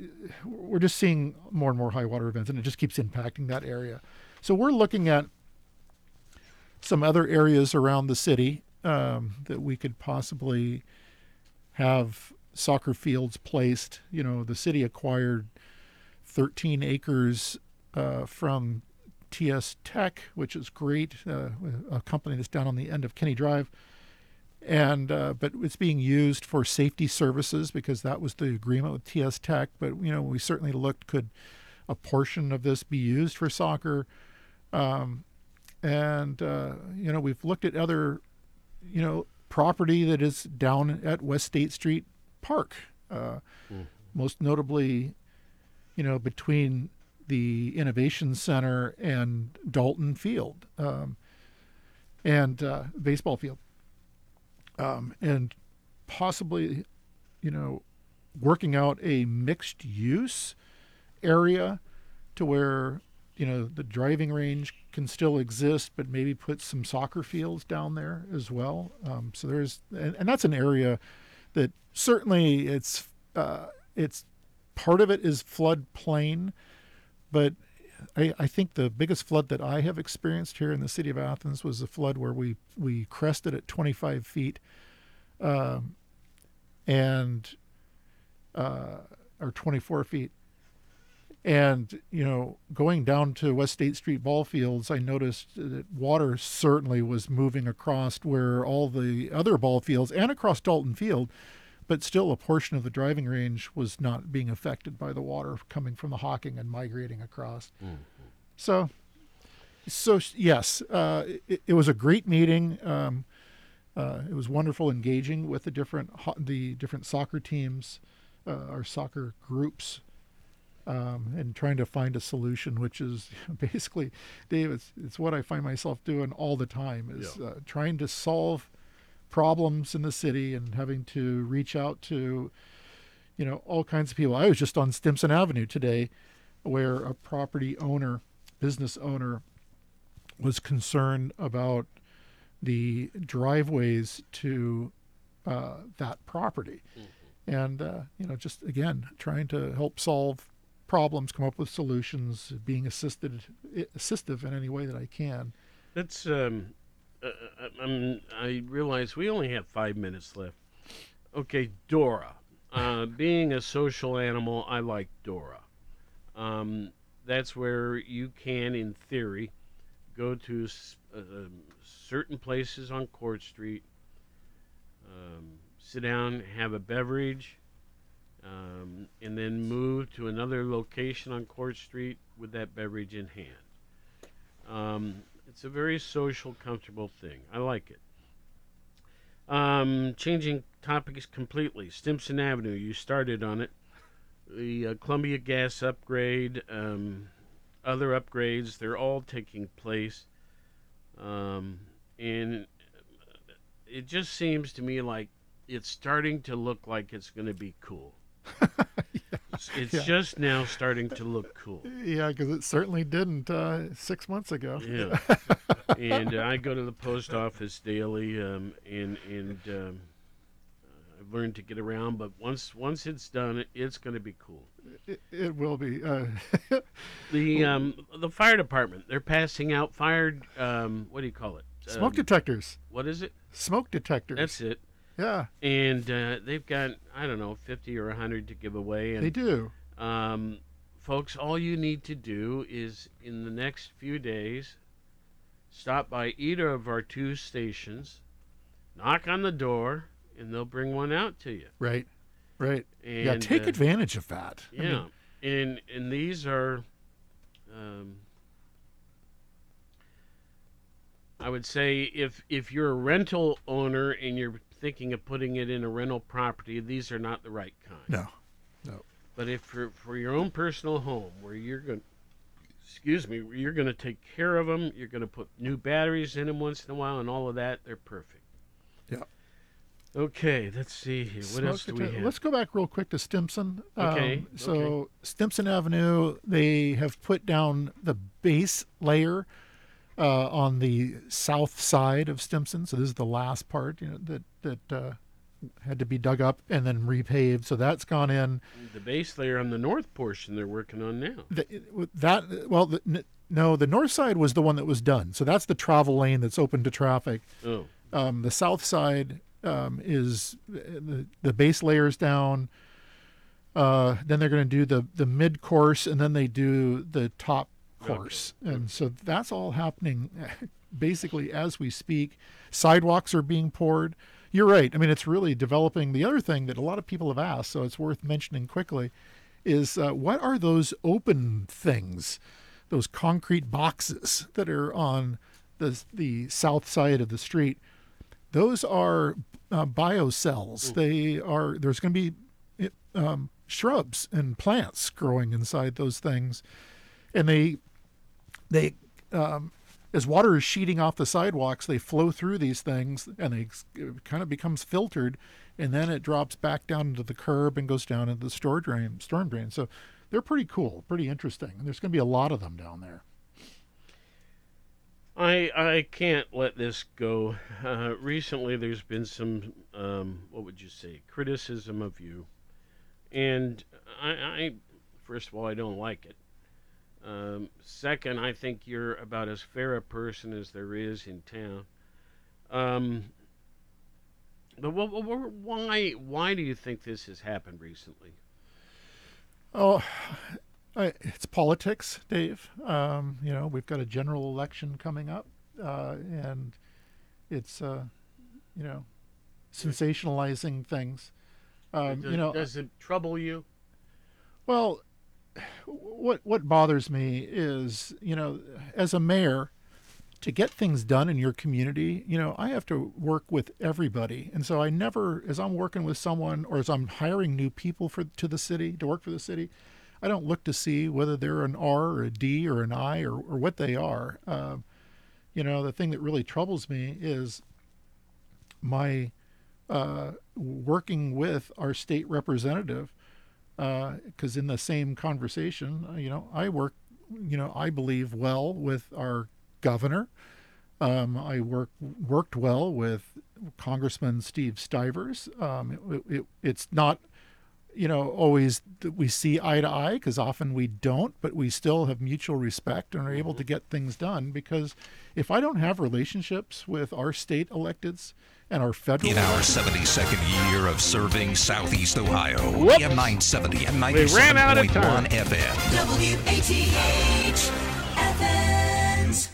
we're just seeing more and more high water events, and it just keeps impacting that area. So we're looking at some other areas around the city um, that we could possibly have soccer fields placed. You know, the city acquired 13 acres uh, from TS Tech, which is great, uh, a company that's down on the end of Kenny Drive. And uh, but it's being used for safety services because that was the agreement with TS Tech. But you know, we certainly looked could a portion of this be used for soccer, um, and uh, you know we've looked at other, you know, property that is down at West State Street Park, uh, most notably, you know, between the Innovation Center and Dalton Field, um, and uh, baseball field, um, and possibly, you know, working out a mixed use area to where you know the driving range can still exist, but maybe put some soccer fields down there as well. Um, so there's and, and that's an area that certainly it's uh, it's part of it is flood plain, but I, I think the biggest flood that I have experienced here in the city of Athens was a flood where we we crested at 25 feet, um, and uh, or 24 feet. And you know, going down to West State Street ball fields, I noticed that water certainly was moving across where all the other ball fields and across Dalton Field, but still a portion of the driving range was not being affected by the water coming from the Hocking and migrating across. So, so yes, uh, it, it was a great meeting. Um, uh, it was wonderful engaging with the different ho- the different soccer teams, uh, our soccer groups, um, and trying to find a solution, which is basically, Dave, it's, it's what I find myself doing all the time is uh, trying to solve problems in the city and having to reach out to, you know, all kinds of people. I was just on Stimson Avenue today, where a property owner, business owner, was concerned about the driveways to uh, that property. And, uh, you know, just again, trying to help solve problems, come up with solutions, being assisted, assistive in any way that I can. That's um, uh, uh, um, I realize we only have five minutes left. Okay, DORA. Uh, being a social animal, I like DORA. Um, that's where you can, in theory, go to uh, um, certain places on Court Street, um, sit down, have a beverage, um, and then move to another location on Court Street with that beverage in hand. It's a very social, comfortable thing. I like it. Um, changing topics completely. Stimson Avenue, you started on it. The uh, Columbia Gas upgrade, um, other upgrades, they're all taking place. Um, and it just seems to me like it's starting to look like it's going to be cool. It's- It's Yeah. just now starting to look cool. Yeah, because it certainly didn't uh, six months ago. Yeah. and uh, I go to the post office daily, um, and and um, I've learned to get around. But once once it's done, it, it's going to be cool. It, it will be. Uh, The um, the fire department they're passing out fired. um, what do you call it? Smoke Um, detectors. What is it? Smoke detectors. That's it. Yeah. And uh, they've got I don't know fifty or hundred to give away. And, They do. Um, folks, all you need to do is in the next few days stop by either of our two stations, knock on the door, and they'll bring one out to you. Right. Right. yeah, take uh, advantage of that. I Yeah, mean, and and these are, um, I would say if if you're a rental owner and you're thinking of putting it in a rental property, these are not the right kind. No, no. But if for for your own personal home where you're going, excuse me, where you're going to take care of them, you're going to put new batteries in them once in a while, and all of that, they're perfect. Yeah. Okay, let's see here. What else do we have? Let's go back real quick to Stimson. Okay, Um, so okay. Stimson Avenue, they have put down the base layer uh, on the south side of Stimson. So this is the last part, you know, that that uh, had to be dug up and then repaved. So that's gone in. The base layer on the north portion they're working on now. The, that well, the, no, the north side was the one that was done. So that's the travel lane that's open to traffic. Oh. Um, the south side um, is the, the base layers down. Uh, then they're going to do the the mid course, and then they do the top course, and so that's all happening basically as we speak. Sidewalks are being poured. You're right. I mean, it's really developing. The other thing that a lot of people have asked, so it's worth mentioning quickly, is uh, what are those open things, those concrete boxes that are on the the south side of the street? Those are uh, biocells. They are. There's going to be um, shrubs and plants growing inside those things, and they they um, as water is sheeting off the sidewalks, they flow through these things, and they it kind of becomes filtered, and then it drops back down into the curb and goes down into the storm drain. Storm drain. So they're pretty cool, pretty interesting. And there's going to be a lot of them down there. I I can't let this go. Uh, recently, there's been some um, what would you say criticism of you, and I, I first of all I don't like it. Um, second, I think you're about as fair a person as there is in town. Um, but wh- wh- wh- why why do you think this has happened recently? Oh, I, it's politics, Dave. Um, you know, we've got a general election coming up, uh, and it's, uh, you know, sensationalizing things. Um, does, you know, does it trouble you? well, what what bothers me is, you know, as a mayor, to get things done in your community, you know, I have to work with everybody, and so I never, as I'm working with someone or as I'm hiring new people for to the city to work for the city, I don't look to see whether they're an R or a D or an I or, or what they are. Um, you know, the thing that really troubles me is my uh, working with our state representative, because in the same conversation, uh, you know, I work, you know, I believe well with our governor. Um, I work worked well with Congressman Steve Stivers. Um, it, it, it's not, you know, always that we see eye to eye because often we don't, but we still have mutual respect and are able to get things done. Because if I don't have relationships with our state electeds and our federal In our 72nd year of serving Southeast Ohio, Whoops. AM 970 and We ran out of 97.1. FM. WATH Athens.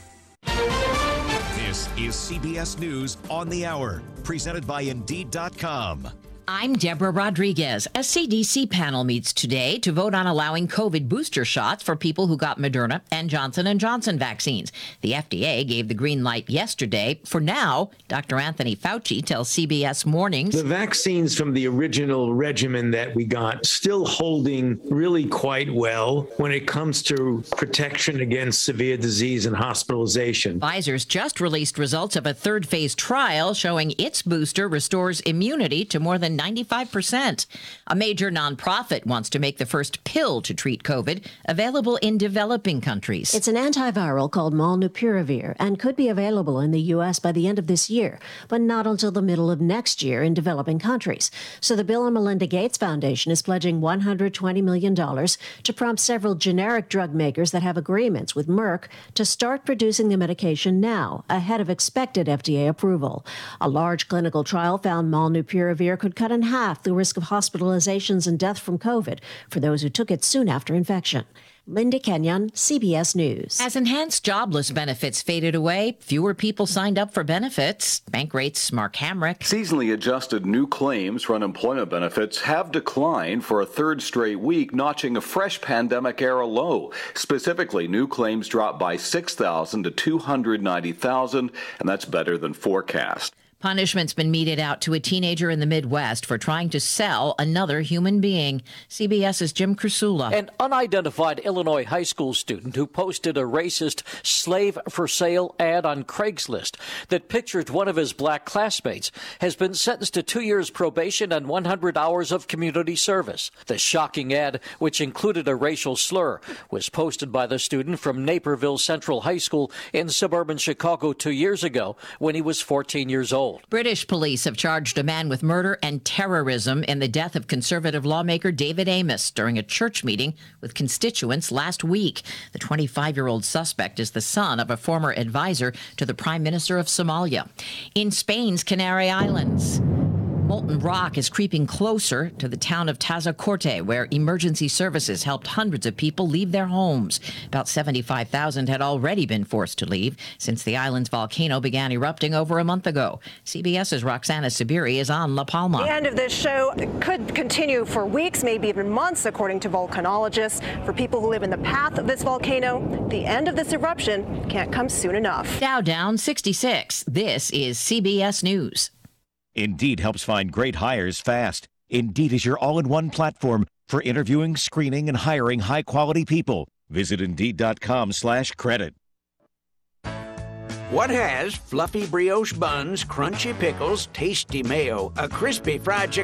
This is CBS News on the Hour, presented by Indeed.com. I'm Deborah Rodriguez. A CDC panel meets today to vote on allowing COVID booster shots for people who got Moderna and Johnson & Johnson vaccines. The FDA gave the green light yesterday. For now, Dr. Anthony Fauci tells CBS Mornings The vaccines from the original regimen that we got still holding really quite well when it comes to protection against severe disease and hospitalization. Pfizer's just released results of a third phase trial showing its booster restores immunity to more than 95%. A major nonprofit wants to make the first pill to treat COVID available in developing countries. It's an antiviral called molnupiravir and could be available in the U.S. by the end of this year, but not until the middle of next year in developing countries. So the Bill and Melinda Gates Foundation is pledging $120 million to prompt several generic drug makers that have agreements with Merck to start producing the medication now, ahead of expected FDA approval. A large clinical trial found molnupiravir could cut in half the risk of hospitalizations and death from COVID for those who took it soon after infection. Linda Kenyon, CBS News. As enhanced jobless benefits faded away, fewer people signed up for benefits. Bankrate's, Mark Hamrick. Seasonally adjusted new claims for unemployment benefits have declined for a third straight week, notching a fresh pandemic era low. Specifically, new claims dropped by 6,000 to 290,000, and that's better than forecast. Punishment's been meted out to a teenager in the Midwest for trying to sell another human being. CBS's Jim Krasula. An unidentified Illinois high school student who posted a racist slave for sale ad on Craigslist that pictured one of his black classmates has been sentenced to two years probation and 100 hours of community service. The shocking ad, which included a racial slur, was posted by the student from Naperville Central High School in suburban Chicago two years ago when he was 14 years old. British police have charged a man with murder and terrorism in the death of conservative lawmaker David Amess during a church meeting with constituents last week. The 25 year old suspect is the son of a former advisor to the Prime Minister of Somalia. In Spain's Canary Islands, molten rock is creeping closer to the town of Tazacorte, where emergency services helped hundreds of people leave their homes. About 75,000 had already been forced to leave since the island's volcano began erupting over a month ago. CBS's Roxana Saberi is on La Palma. The end of this show could continue for weeks, maybe even months, according to volcanologists. For people who live in the path of this volcano, the end of this eruption can't come soon enough. Dow down 66. This is CBS News. Indeed helps find great hires fast. Indeed is your all in one platform for interviewing, screening, and hiring high quality people. Visit Indeed.com slash credit. What has fluffy brioche buns, crunchy pickles, tasty mayo, a crispy fried chicken?